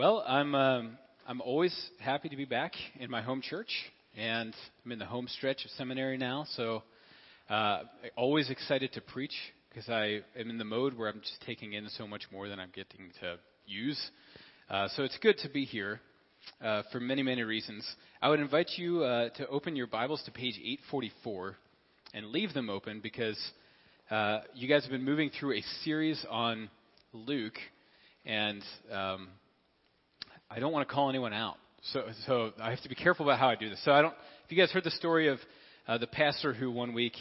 Well, I'm um, I'm always happy to be back in my home church, and I'm in the home stretch of seminary now, so uh, always excited to preach because I am in the mode where I'm just taking in so much more than I'm getting to use. Uh, so it's good to be here uh, for many many reasons. I would invite you uh, to open your Bibles to page 844 and leave them open because uh, you guys have been moving through a series on Luke, and um, I don't want to call anyone out. So, so I have to be careful about how I do this. So I don't. If you guys heard the story of uh, the pastor who one week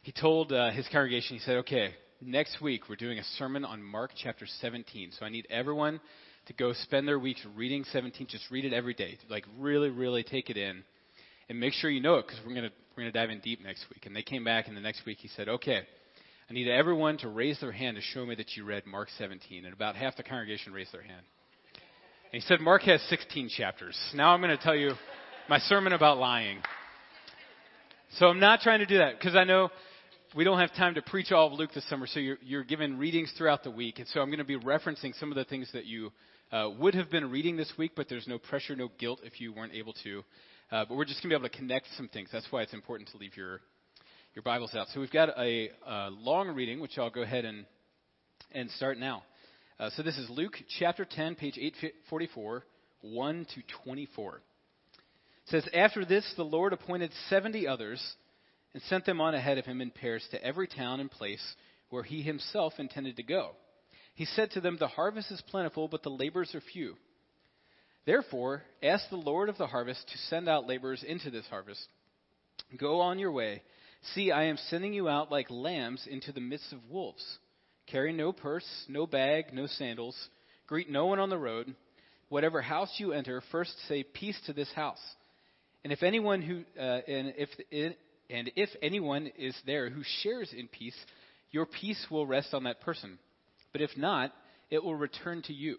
he told uh, his congregation, he said, "Okay, next week we're doing a sermon on Mark chapter 17. So I need everyone to go spend their weeks reading 17. Just read it every day. Like really, really take it in, and make sure you know it because we're gonna we're gonna dive in deep next week." And they came back, and the next week he said, "Okay." I need everyone to raise their hand to show me that you read Mark 17. And about half the congregation raised their hand. He said, Mark has 16 chapters. Now I'm going to tell you my sermon about lying. So I'm not trying to do that because I know we don't have time to preach all of Luke this summer. So you're, you're given readings throughout the week. And so I'm going to be referencing some of the things that you uh, would have been reading this week, but there's no pressure, no guilt if you weren't able to. Uh, but we're just going to be able to connect some things. That's why it's important to leave your your Bibles out. So we've got a, a long reading, which I'll go ahead and, and start now. Uh, so this is Luke chapter 10, page 844, 1 to 24. It says, After this, the Lord appointed 70 others and sent them on ahead of him in pairs to every town and place where he himself intended to go. He said to them, The harvest is plentiful, but the laborers are few. Therefore, ask the Lord of the harvest to send out laborers into this harvest. Go on your way. See, I am sending you out like lambs into the midst of wolves. Carry no purse, no bag, no sandals. Greet no one on the road. Whatever house you enter, first say peace to this house. And if anyone who uh, and if and if anyone is there who shares in peace, your peace will rest on that person. But if not, it will return to you.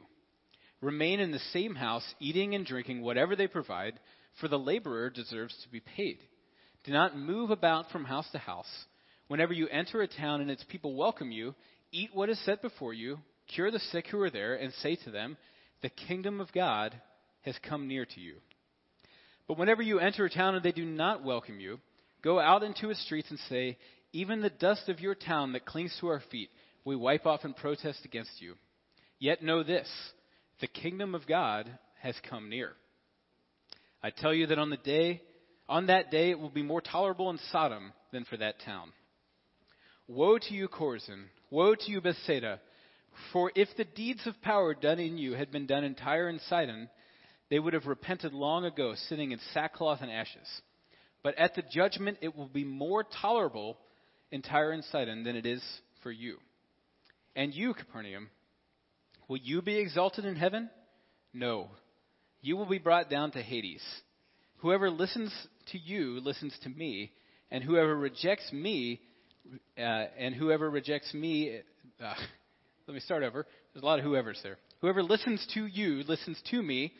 Remain in the same house, eating and drinking whatever they provide, for the laborer deserves to be paid. Do not move about from house to house. Whenever you enter a town and its people welcome you, eat what is set before you, cure the sick who are there, and say to them, The kingdom of God has come near to you. But whenever you enter a town and they do not welcome you, go out into its streets and say, Even the dust of your town that clings to our feet, we wipe off in protest against you. Yet know this the kingdom of God has come near. I tell you that on the day on that day it will be more tolerable in Sodom than for that town. Woe to you, Chorazin! Woe to you, Bethsaida! For if the deeds of power done in you had been done in Tyre and Sidon, they would have repented long ago, sitting in sackcloth and ashes. But at the judgment it will be more tolerable in Tyre and Sidon than it is for you. And you, Capernaum, will you be exalted in heaven? No. You will be brought down to Hades. Whoever listens to you listens to me, and whoever rejects me, uh, and whoever rejects me, uh, let me start over. There's a lot of whoever's there. Whoever listens to you listens to me.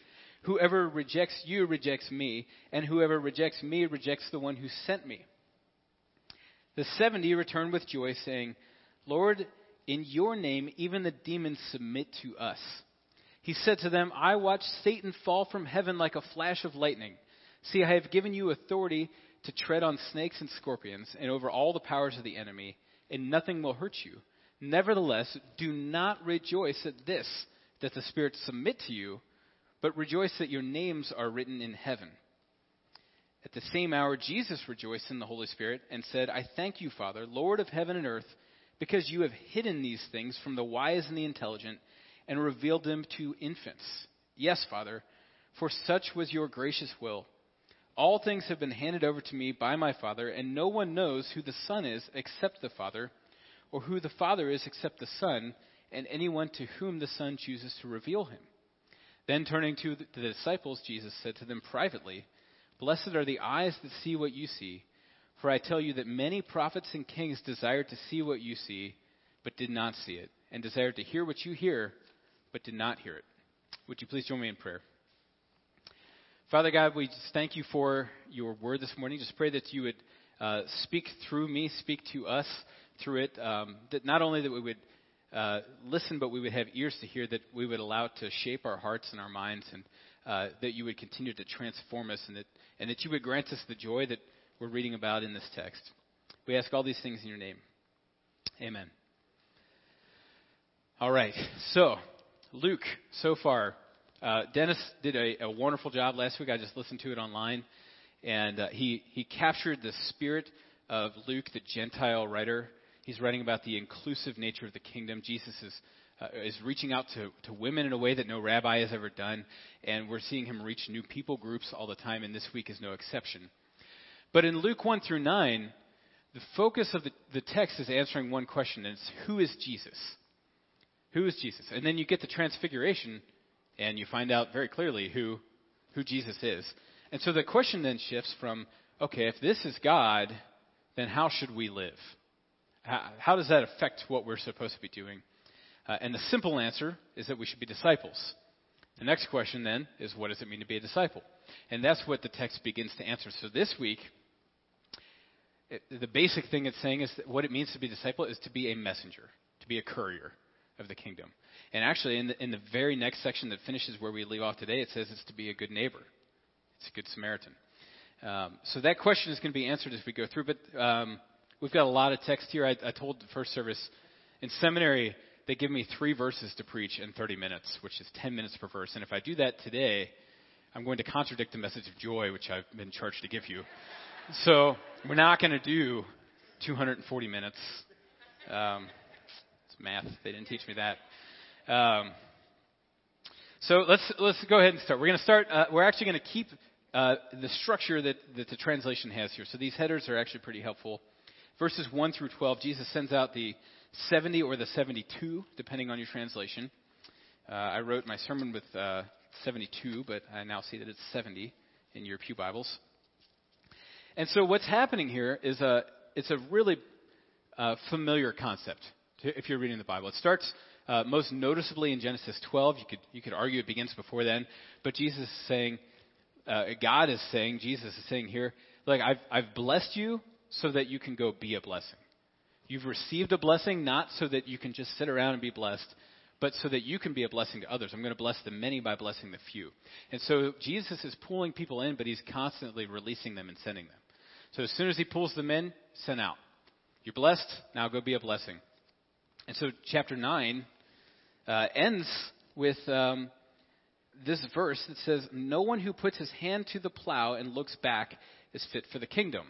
Whoever rejects you rejects me, and whoever rejects me rejects the one who sent me. The seventy returned with joy, saying, Lord, in your name even the demons submit to us. He said to them, I watched Satan fall from heaven like a flash of lightning. See, I have given you authority to tread on snakes and scorpions and over all the powers of the enemy, and nothing will hurt you. Nevertheless, do not rejoice at this, that the spirits submit to you, but rejoice that your names are written in heaven. At the same hour, Jesus rejoiced in the Holy Spirit and said, I thank you, Father, Lord of heaven and earth, because you have hidden these things from the wise and the intelligent and revealed them to infants. Yes, Father, for such was your gracious will. All things have been handed over to me by my Father, and no one knows who the Son is except the Father, or who the Father is except the Son, and anyone to whom the Son chooses to reveal him. Then turning to the disciples, Jesus said to them privately, Blessed are the eyes that see what you see, for I tell you that many prophets and kings desired to see what you see, but did not see it, and desired to hear what you hear, but did not hear it. Would you please join me in prayer? Father God, we just thank you for your word this morning. Just pray that you would uh, speak through me, speak to us through it. Um, that not only that we would uh, listen, but we would have ears to hear, that we would allow it to shape our hearts and our minds, and uh, that you would continue to transform us, and that, and that you would grant us the joy that we're reading about in this text. We ask all these things in your name. Amen. All right. So, Luke, so far, uh, Dennis did a, a, wonderful job last week. I just listened to it online. And uh, he, he captured the spirit of Luke, the Gentile writer. He's writing about the inclusive nature of the kingdom. Jesus is, uh, is reaching out to, to women in a way that no rabbi has ever done. And we're seeing him reach new people groups all the time, and this week is no exception. But in Luke 1 through 9, the focus of the, the text is answering one question, and it's who is Jesus? Who is Jesus? And then you get the transfiguration, and you find out very clearly who, who Jesus is. And so the question then shifts from, okay, if this is God, then how should we live? How, how does that affect what we're supposed to be doing? Uh, and the simple answer is that we should be disciples. The next question then is, what does it mean to be a disciple? And that's what the text begins to answer. So this week, it, the basic thing it's saying is that what it means to be a disciple is to be a messenger, to be a courier of the kingdom. And actually, in the, in the very next section that finishes where we leave off today, it says it's to be a good neighbor. It's a good Samaritan. Um, so that question is going to be answered as we go through. But um, we've got a lot of text here. I, I told the first service in seminary they give me three verses to preach in 30 minutes, which is 10 minutes per verse. And if I do that today, I'm going to contradict the message of joy, which I've been charged to give you. So we're not going to do 240 minutes. Um, it's math. They didn't teach me that. Um, so let's let's go ahead and start. We're going to start. Uh, we're actually going to keep uh, the structure that, that the translation has here. So these headers are actually pretty helpful. Verses 1 through 12, Jesus sends out the 70 or the 72, depending on your translation. Uh, I wrote my sermon with uh, 72, but I now see that it's 70 in your Pew Bibles. And so what's happening here is a, it's a really uh, familiar concept to, if you're reading the Bible. It starts uh, most noticeably in Genesis 12. You could, you could argue it begins before then, but Jesus is saying, uh, God is saying, Jesus is saying here, like, I've, I've blessed you so that you can go be a blessing. You've received a blessing not so that you can just sit around and be blessed, but so that you can be a blessing to others. I'm going to bless the many by blessing the few. And so Jesus is pulling people in, but he's constantly releasing them and sending them. So as soon as he pulls them in, send out. You're blessed, now go be a blessing. And so chapter 9 uh, ends with um, this verse that says, No one who puts his hand to the plow and looks back is fit for the kingdom.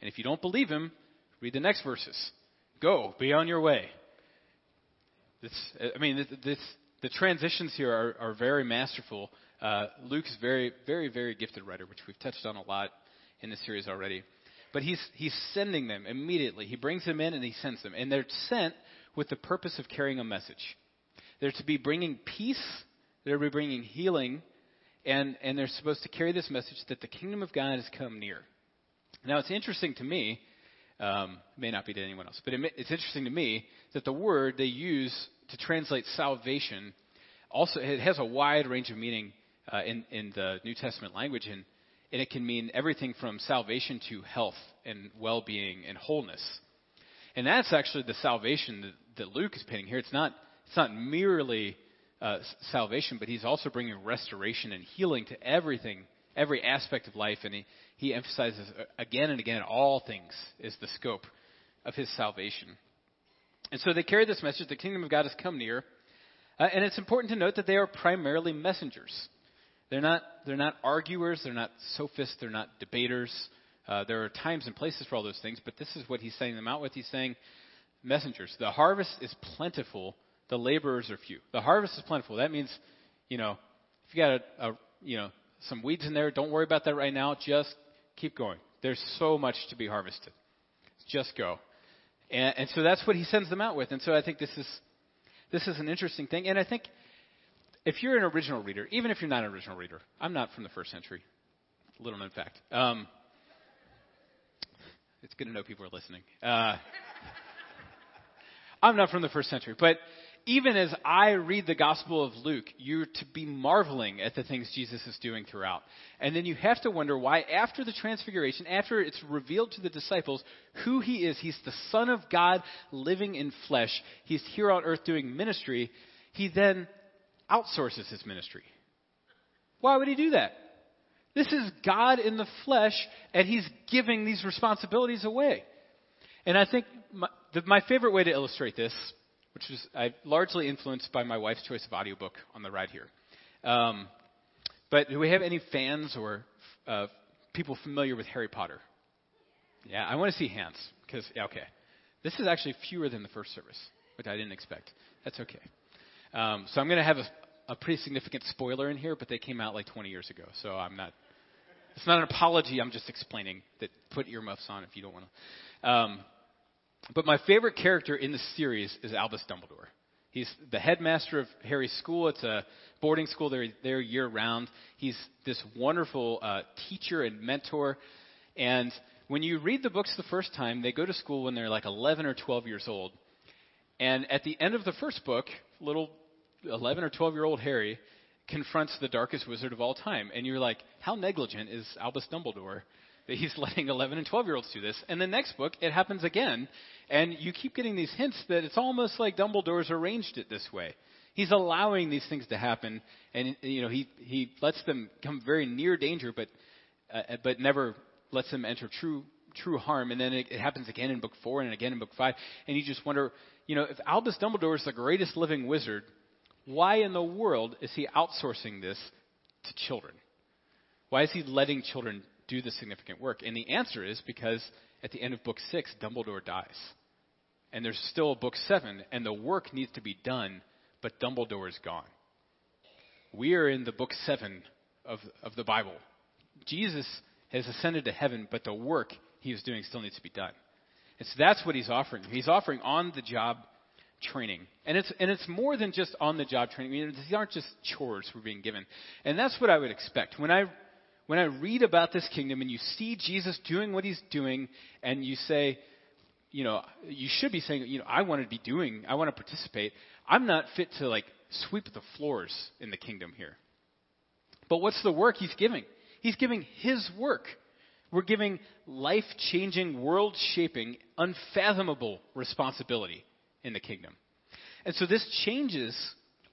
And if you don't believe him, read the next verses. Go, be on your way. This, I mean, this, the transitions here are, are very masterful. Uh, Luke's very, very, very gifted writer, which we've touched on a lot in this series already. But he's, he's sending them immediately. He brings them in and he sends them. And they're sent with the purpose of carrying a message. They're to be bringing peace, they're to be bringing healing, and, and they're supposed to carry this message that the kingdom of God has come near. Now, it's interesting to me, um, may not be to anyone else, but it, it's interesting to me that the word they use to translate salvation also it has a wide range of meaning uh, in, in the New Testament language, and, and it can mean everything from salvation to health and well being and wholeness. And that's actually the salvation that, that Luke is painting here. It's not, it's not merely uh, salvation, but he's also bringing restoration and healing to everything, every aspect of life. And he, he emphasizes uh, again and again all things is the scope of his salvation. And so they carry this message the kingdom of God has come near. Uh, and it's important to note that they are primarily messengers. They're not, they're not arguers, they're not sophists, they're not debaters. Uh, there are times and places for all those things, but this is what he's saying them out with. He's saying, messengers, the harvest is plentiful, the laborers are few. The harvest is plentiful. That means, you know, if you got a, a you know, some weeds in there, don't worry about that right now. Just keep going. There's so much to be harvested. Just go. And, and so that's what he sends them out with. And so I think this is this is an interesting thing. And I think if you're an original reader, even if you're not an original reader, I'm not from the first century. Little known fact. Um, it's good to know people are listening. Uh, I'm not from the first century, but even as I read the Gospel of Luke, you're to be marveling at the things Jesus is doing throughout. And then you have to wonder why, after the transfiguration, after it's revealed to the disciples who he is, he's the Son of God living in flesh, he's here on earth doing ministry, he then outsources his ministry. Why would he do that? This is God in the flesh, and he's giving these responsibilities away. And I think my, the, my favorite way to illustrate this which was I, largely influenced by my wife's choice of audiobook on the ride here. Um, but do we have any fans or uh, people familiar with Harry Potter? Yeah, I want to see hands because yeah, okay, this is actually fewer than the first service, which I didn't expect. That's okay. Um, so I'm going to have a, a pretty significant spoiler in here, but they came out like 20 years ago, so I'm not. It's not an apology. I'm just explaining that. Put earmuffs on if you don't want to. Um, but my favorite character in the series is Albus Dumbledore. He's the headmaster of Harry's school. It's a boarding school. They're there year round. He's this wonderful uh, teacher and mentor. And when you read the books the first time, they go to school when they're like 11 or 12 years old. And at the end of the first book, little 11 or 12 year old Harry confronts the darkest wizard of all time. And you're like, how negligent is Albus Dumbledore that he's letting 11 and 12 year olds do this. And the next book, it happens again. And you keep getting these hints that it's almost like Dumbledore's arranged it this way. He's allowing these things to happen, and you know he he lets them come very near danger, but uh, but never lets them enter true true harm. And then it, it happens again in book four and again in book five, and you just wonder, you know, if Albus Dumbledore is the greatest living wizard, why in the world is he outsourcing this to children? Why is he letting children do the significant work? And the answer is because at the end of book six, Dumbledore dies. And there's still book seven, and the work needs to be done, but Dumbledore is gone. We are in the book seven of, of the Bible. Jesus has ascended to heaven, but the work he is doing still needs to be done. And so that's what he's offering. He's offering on the job training. And it's, and it's more than just on the job training. I mean, these aren't just chores we're being given. And that's what I would expect. When I when I read about this kingdom and you see Jesus doing what he's doing, and you say, you know, you should be saying, you know, I want to be doing, I want to participate. I'm not fit to like sweep the floors in the kingdom here. But what's the work he's giving? He's giving his work. We're giving life changing, world shaping, unfathomable responsibility in the kingdom. And so this changes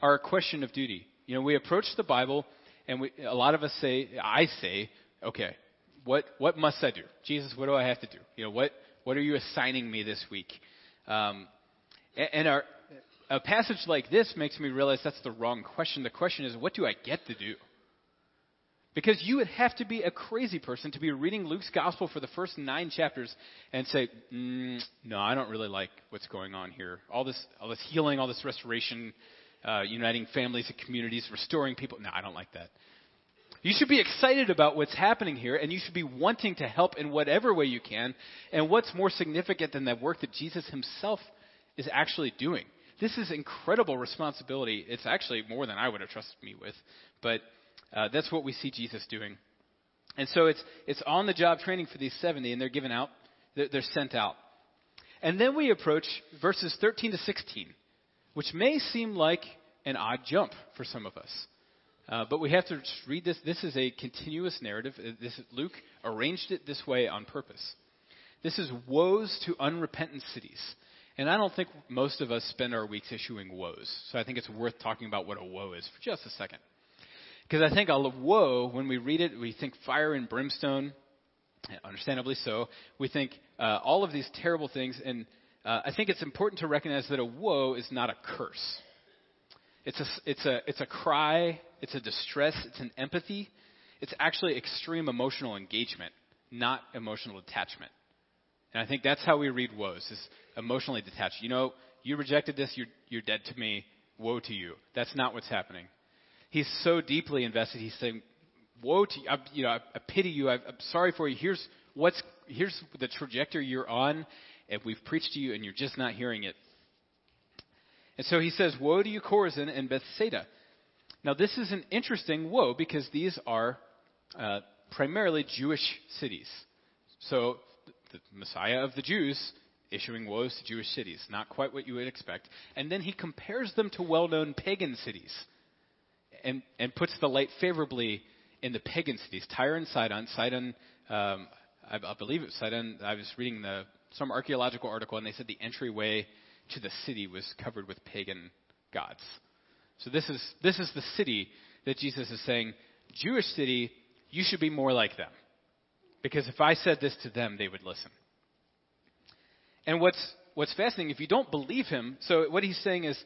our question of duty. You know, we approach the Bible and we, a lot of us say, I say, okay, what, what must I do? Jesus, what do I have to do? You know, what, what are you assigning me this week? Um, and, our, a passage like this makes me realize that's the wrong question. The question is, what do I get to do? Because you would have to be a crazy person to be reading Luke's gospel for the first nine chapters and say, mm, no, I don't really like what's going on here. All this, all this healing, all this restoration, uh, uniting families and communities, restoring people. No, I don't like that. You should be excited about what's happening here, and you should be wanting to help in whatever way you can. And what's more significant than that work that Jesus himself is actually doing? This is incredible responsibility. It's actually more than I would have trusted me with, but uh, that's what we see Jesus doing. And so it's it's on the job training for these 70, and they're given out, they're, they're sent out. And then we approach verses 13 to 16 which may seem like an odd jump for some of us. Uh, but we have to read this. This is a continuous narrative. Uh, this, Luke arranged it this way on purpose. This is woes to unrepentant cities. And I don't think most of us spend our weeks issuing woes. So I think it's worth talking about what a woe is for just a second. Because I think a woe, when we read it, we think fire and brimstone, understandably so. We think uh, all of these terrible things, and uh, I think it's important to recognize that a woe is not a curse. It's a, it's, a, it's a cry, it's a distress, it's an empathy. It's actually extreme emotional engagement, not emotional detachment. And I think that's how we read woes, is emotionally detached. You know, you rejected this, you're, you're dead to me, woe to you. That's not what's happening. He's so deeply invested, he's saying, woe to you, I, you know, I, I pity you, I, I'm sorry for you, here's, what's, here's the trajectory you're on, and we've preached to you and you're just not hearing it. And so he says, Woe to you, Chorazin and Bethsaida. Now, this is an interesting woe because these are uh, primarily Jewish cities. So the Messiah of the Jews issuing woes to Jewish cities, not quite what you would expect. And then he compares them to well known pagan cities and, and puts the light favorably in the pagan cities Tyre and Sidon. Sidon, um, I, I believe it was Sidon. I was reading the, some archaeological article, and they said the entryway to the city was covered with pagan gods. So this is, this is the city that Jesus is saying, Jewish city, you should be more like them. Because if I said this to them, they would listen. And what's, what's fascinating, if you don't believe him, so what he's saying is,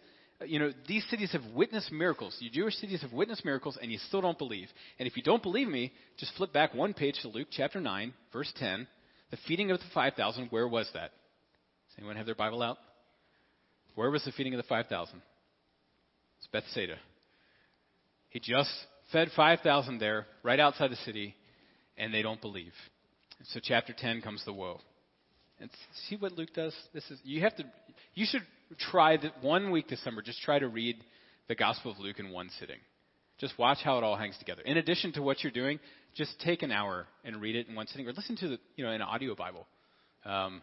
you know, these cities have witnessed miracles. You Jewish cities have witnessed miracles, and you still don't believe. And if you don't believe me, just flip back one page to Luke chapter 9, verse 10. The feeding of the 5,000, where was that? Does anyone have their Bible out? Where was the feeding of the 5,000? It's Bethsaida. He just fed 5,000 there, right outside the city, and they don't believe. So chapter 10 comes the woe. And see what Luke does? This is you have to you should try that one week this summer, just try to read the Gospel of Luke in one sitting. Just watch how it all hangs together. In addition to what you're doing, just take an hour and read it in one sitting, or listen to the you know an audio Bible. Um,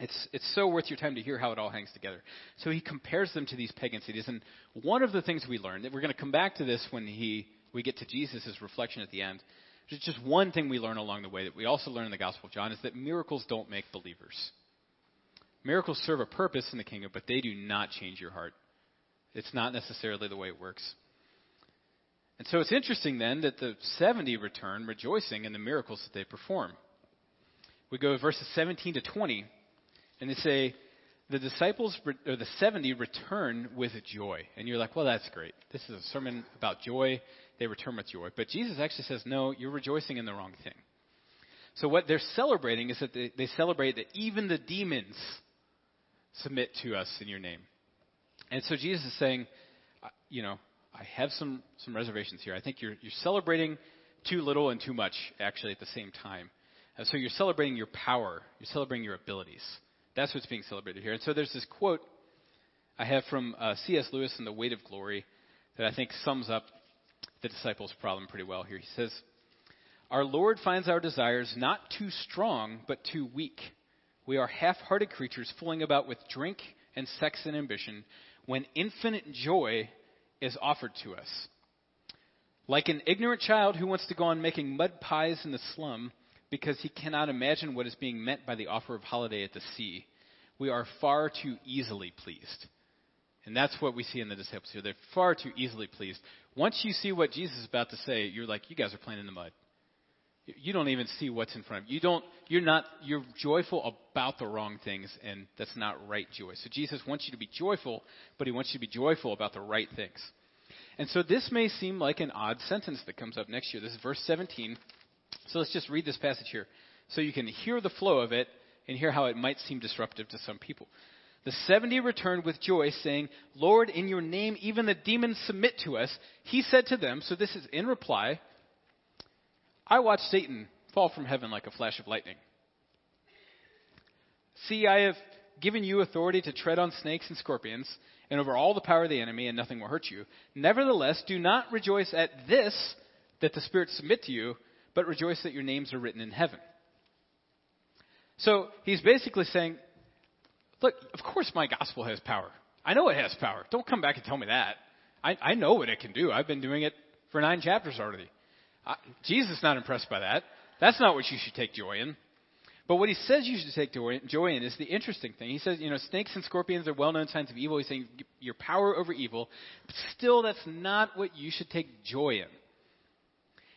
it's, it's so worth your time to hear how it all hangs together. So he compares them to these pagan cities. And one of the things we learned, that we're going to come back to this when he, we get to Jesus' reflection at the end. There's just one thing we learn along the way that we also learn in the Gospel of John is that miracles don't make believers. Miracles serve a purpose in the kingdom, but they do not change your heart. It's not necessarily the way it works. And so it's interesting then that the 70 return rejoicing in the miracles that they perform. We go to verses 17 to 20. And they say, the disciples, or the 70, return with joy. And you're like, well, that's great. This is a sermon about joy. They return with joy. But Jesus actually says, no, you're rejoicing in the wrong thing. So what they're celebrating is that they, they celebrate that even the demons submit to us in your name. And so Jesus is saying, uh, you know, I have some, some reservations here. I think you're, you're celebrating too little and too much, actually, at the same time. Uh, so you're celebrating your power, you're celebrating your abilities. That's what's being celebrated here. And so there's this quote I have from uh, C.S. Lewis in The Weight of Glory that I think sums up the disciples' problem pretty well here. He says, Our Lord finds our desires not too strong, but too weak. We are half hearted creatures fooling about with drink and sex and ambition when infinite joy is offered to us. Like an ignorant child who wants to go on making mud pies in the slum, because he cannot imagine what is being meant by the offer of holiday at the sea. We are far too easily pleased. And that's what we see in the disciples here. They're far too easily pleased. Once you see what Jesus is about to say, you're like, you guys are playing in the mud. You don't even see what's in front of you. You don't, you're not, you're joyful about the wrong things, and that's not right joy. So Jesus wants you to be joyful, but he wants you to be joyful about the right things. And so this may seem like an odd sentence that comes up next year. This is verse 17. So let's just read this passage here so you can hear the flow of it and hear how it might seem disruptive to some people. The 70 returned with joy, saying, Lord, in your name even the demons submit to us. He said to them, so this is in reply, I watched Satan fall from heaven like a flash of lightning. See, I have given you authority to tread on snakes and scorpions, and over all the power of the enemy, and nothing will hurt you. Nevertheless, do not rejoice at this, that the spirits submit to you, but rejoice that your names are written in heaven. So he's basically saying, look, of course my gospel has power. I know it has power. Don't come back and tell me that. I, I know what it can do. I've been doing it for nine chapters already. Jesus is not impressed by that. That's not what you should take joy in. But what he says you should take joy in is the interesting thing. He says, you know, snakes and scorpions are well known signs of evil. He's saying your power over evil. But still, that's not what you should take joy in.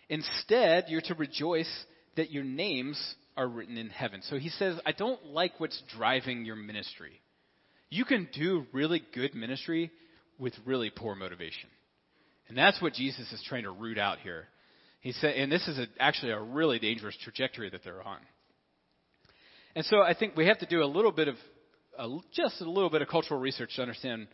Instead, you're to rejoice that your names are written in heaven. So he says, I don't like what's driving your ministry. You can do really good ministry with really poor motivation. And that's what Jesus is trying to root out here. He said, and this is a, actually a really dangerous trajectory that they're on. And so I think we have to do a little bit of, just a little bit of cultural research to understand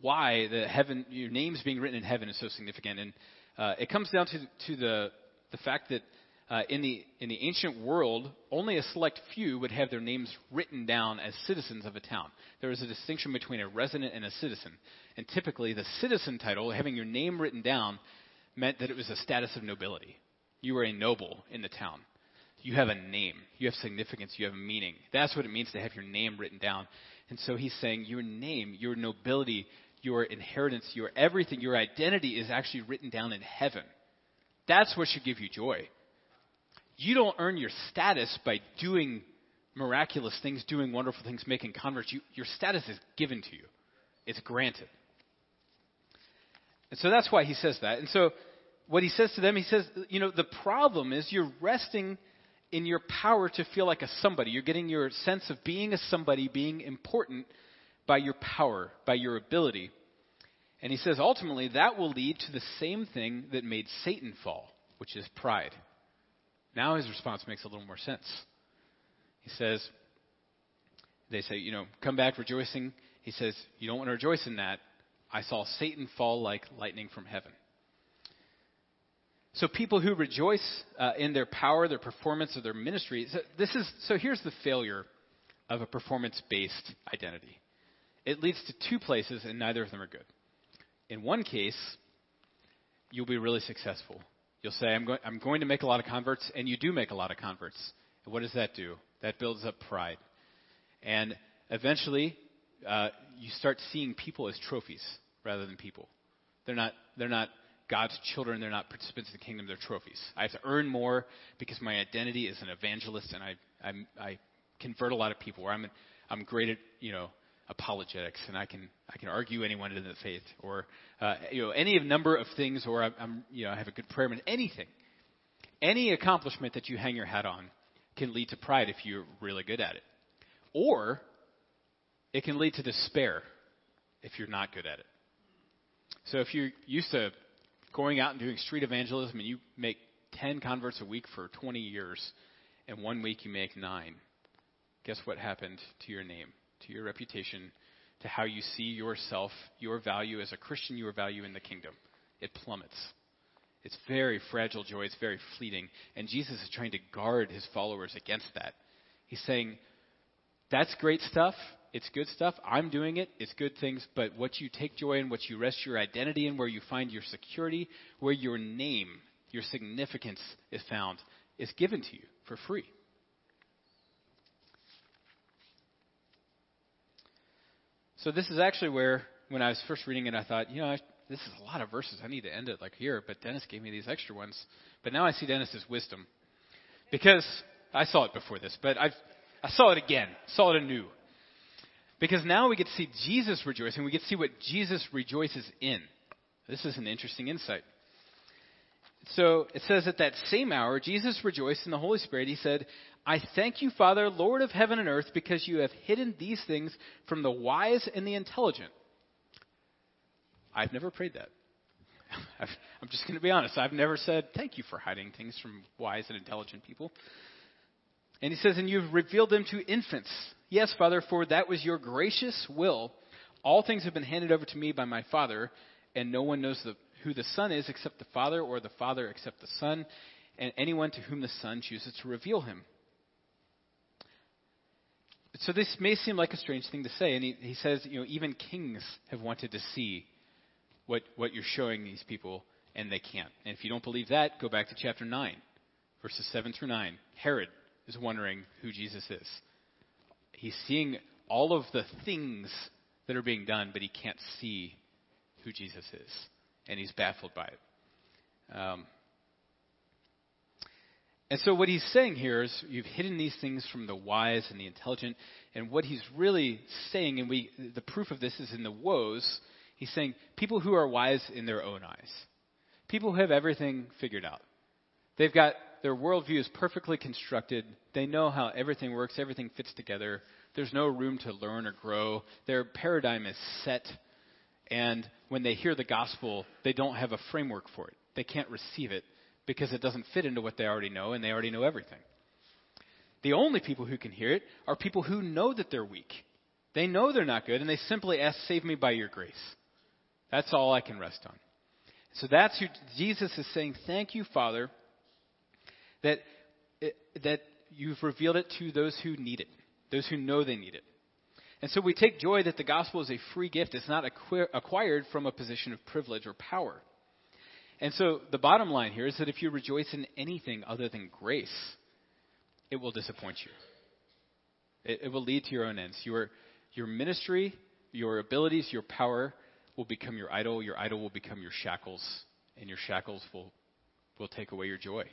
why the heaven, your names being written in heaven is so significant. And uh, it comes down to, to the, the fact that uh, in, the, in the ancient world, only a select few would have their names written down as citizens of a town. There was a distinction between a resident and a citizen. And typically, the citizen title, having your name written down, meant that it was a status of nobility. You were a noble in the town. you have a name. You have significance. You have meaning. That's what it means to have your name written down. And so he's saying your name, your nobility, your inheritance, your everything, your identity is actually written down in heaven. That's what should give you joy. You don't earn your status by doing miraculous things, doing wonderful things, making converts. You, your status is given to you, it's granted. And so that's why he says that. And so what he says to them, he says, you know, the problem is you're resting in your power to feel like a somebody. You're getting your sense of being a somebody, being important by your power, by your ability. And he says ultimately that will lead to the same thing that made Satan fall, which is pride. Now his response makes a little more sense. He says, they say, you know, come back rejoicing. He says, you don't want to rejoice in that. I saw Satan fall like lightning from heaven. So people who rejoice uh, in their power, their performance, or their ministry. So this is so. Here's the failure of a performance-based identity. It leads to two places, and neither of them are good. In one case, you'll be really successful. You'll say, I'm, go- I'm going to make a lot of converts, and you do make a lot of converts. And what does that do? That builds up pride. And eventually, uh, you start seeing people as trophies rather than people. They're not, they're not God's children, they're not participants in the kingdom, they're trophies. I have to earn more because my identity is an evangelist and I, I'm, I convert a lot of people, or I'm, I'm great at, you know, apologetics and I can, I can argue anyone into the faith, or, uh, you know, any number of things, or I'm, you know, I have a good prayer, anything. Any accomplishment that you hang your hat on can lead to pride if you're really good at it. Or it can lead to despair if you're not good at it. So if you're used to going out and doing street evangelism and you make 10 converts a week for 20 years, and one week you make nine, guess what happened to your name, to your reputation, to how you see yourself, your value as a Christian, your value in the kingdom? It plummets. It's very fragile joy. It's very fleeting. And Jesus is trying to guard his followers against that. He's saying, that's great stuff. It's good stuff. I'm doing it. It's good things. But what you take joy in, what you rest your identity in, where you find your security, where your name, your significance is found, is given to you for free. So this is actually where, when I was first reading it, I thought, you know, I, this is a lot of verses. I need to end it like here. But Dennis gave me these extra ones. But now I see Dennis's wisdom because I saw it before this, but i I saw it again, saw it anew. Because now we get to see Jesus rejoicing. We get to see what Jesus rejoices in. This is an interesting insight. So it says at that same hour, Jesus rejoiced in the Holy Spirit. He said, I thank you, Father, Lord of heaven and earth, because you have hidden these things from the wise and the intelligent. I've never prayed that. i am just going to be honest. I've never said, thank you for hiding things from wise and intelligent people. And he says, and you've revealed them to infants. Yes, Father, for that was your gracious will. All things have been handed over to me by my Father, and no one knows the, who the Son is except the Father, or the Father except the Son, and anyone to whom the Son chooses to reveal him. So this may seem like a strange thing to say, and he, he says, you know, even kings have wanted to see what, what you're showing these people, and they can't. And if you don't believe that, go back to chapter 9, verses 7 through 9. Herod is wondering who Jesus is he's seeing all of the things that are being done, but he can't see who Jesus is. And he's baffled by it. Um, and so what he's saying here is you've hidden these things from the wise and the intelligent. And what he's really saying, and we the proof of this is in the woes, he's saying people who are wise in their own eyes. People who have everything figured out. They've got their worldview is perfectly constructed. They know how everything works, everything fits together. There's no room to learn or grow. Their paradigm is set. And when they hear the gospel, they don't have a framework for it. They can't receive it because it doesn't fit into what they already know, and they already know everything. The only people who can hear it are people who know that they're weak. They know they're not good, and they simply ask, Save me by your grace. That's all I can rest on. So that's who Jesus is saying, Thank you, Father, that, eh, that you've revealed it to those who need it, those who know they need it. And so we take joy that the gospel is a free gift. It's not acquired from a position of privilege or power. And so the bottom line here is that if you rejoice in anything other than grace, it will disappoint you. It, it will lead to your own ends. Your, your ministry, your abilities, your power will become your idol. Your idol will become your shackles, and your shackles will, will take away your joy.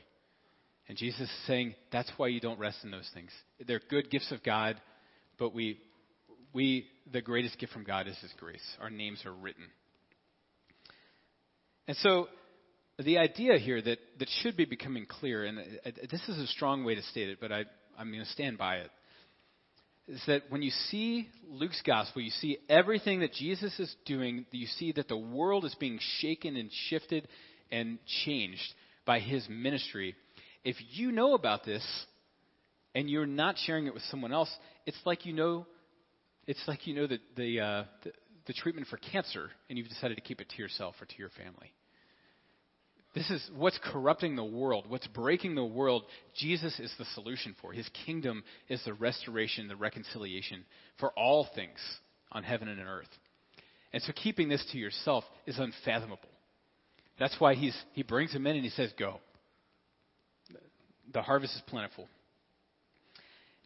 And Jesus is saying that's why you don't rest in those things. They're good gifts of God, but we, we, the greatest gift from God is His grace. Our names are written. And so, the idea here that, that should be becoming clear, and uh, uh, this is a strong way to state it, but I, I'm going to stand by it, is that when you see Luke's gospel, you see everything that Jesus is doing, you see that the world is being shaken and shifted and changed by his ministry. If you know about this and you're not sharing it with someone else, it's like you know, it's like you know the, the, uh, the, the treatment for cancer and you've decided to keep it to yourself or to your family. This is what's corrupting the world, what's breaking the world. Jesus is the solution for. His kingdom is the restoration, the reconciliation for all things on heaven and on earth. And so keeping this to yourself is unfathomable. That's why he's, he brings him in and he says, Go. The harvest is plentiful.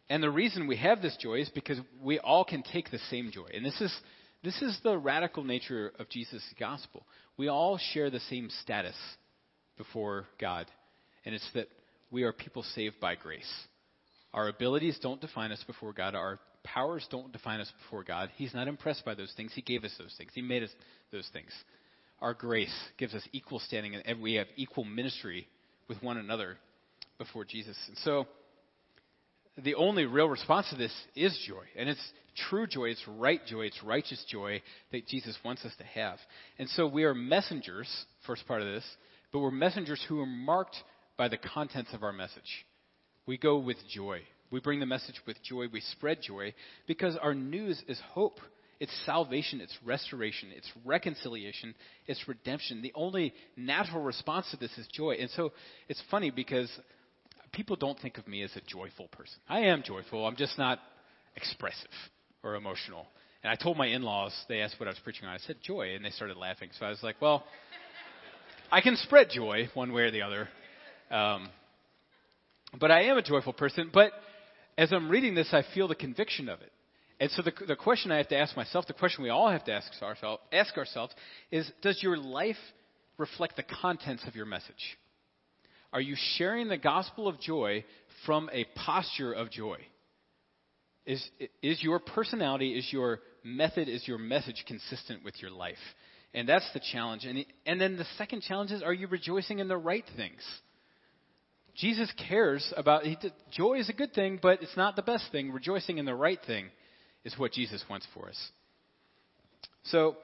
And the reason we have this joy is because we all can take the same joy. And this is, this is the radical nature of Jesus' gospel. We all share the same status before God, and it's that we are people saved by grace. Our abilities don't define us before God. Our powers don't define us before God. He's not impressed by those things. He gave us those things. He made us those things. Our grace gives us equal standing, and we have equal ministry with one another before Jesus. And so, the only real response to this is joy. And it's true joy, it's right joy, it's righteous joy that Jesus wants us to have. And so we are messengers, first part of this, but we're messengers who are marked by the contents of our message. We go with joy. We bring the message with joy. We spread joy because our news is hope. It's salvation, it's restoration, it's reconciliation, it's redemption. The only natural response to this is joy. And so it's funny because people don't think of me as a joyful person. I am joyful, I'm just not expressive or emotional. And I told my in laws, they asked what I was preaching on. I said joy, and they started laughing. So I was like, well, I can spread joy one way or the other. Um, but I am a joyful person. But as I'm reading this, I feel the conviction of it. And so the, the question I have to ask myself, the question we all have to ask ourselves, ask ourselves is Does your life reflect the contents of your message? Are you sharing the gospel of joy from a posture of joy? Is, is your personality, is your method, is your message consistent with your life? And that's the challenge. And, and then the second challenge is are you rejoicing in the right things? Jesus cares about he, joy is a good thing, but it's not the best thing. Rejoicing in the right thing is what Jesus wants for us. So,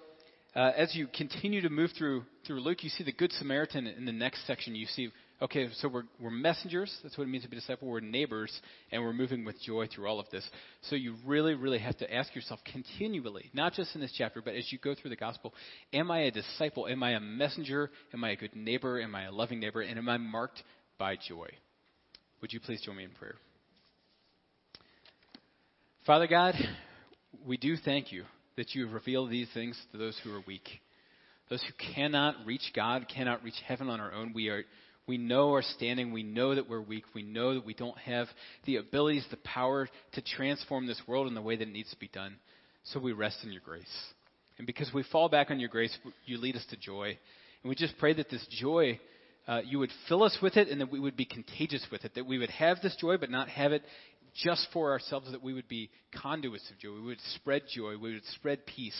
uh, as you continue to move through through Luke, you see the Good Samaritan in the next section. You see Okay, so we're, we're messengers. That's what it means to be a disciple. We're neighbors, and we're moving with joy through all of this. So you really, really have to ask yourself continually, not just in this chapter, but as you go through the gospel, am I a disciple? Am I a messenger? Am I a good neighbor? Am I a loving neighbor? And am I marked by joy? Would you please join me in prayer? Father God, we do thank you that you have revealed these things to those who are weak. Those who cannot reach God, cannot reach heaven on our own. We are we know our standing. We know that we're weak. We know that we don't have the abilities, the power to transform this world in the way that it needs to be done. So we rest in your grace. And because we fall back on your grace, you lead us to joy. And we just pray that this joy, uh, you would fill us with it and that we would be contagious with it. That we would have this joy, but not have it just for ourselves, that we would be conduits of joy. We would spread joy. We would spread peace.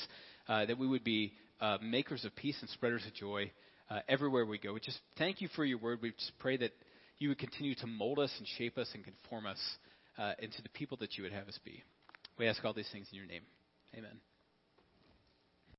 Uh, that we would be uh, makers of peace and spreaders of joy uh, everywhere we go. We just thank you for your word. We just pray that you would continue to mold us and shape us and conform us uh, into the people that you would have us be. We ask all these things in your name. Amen.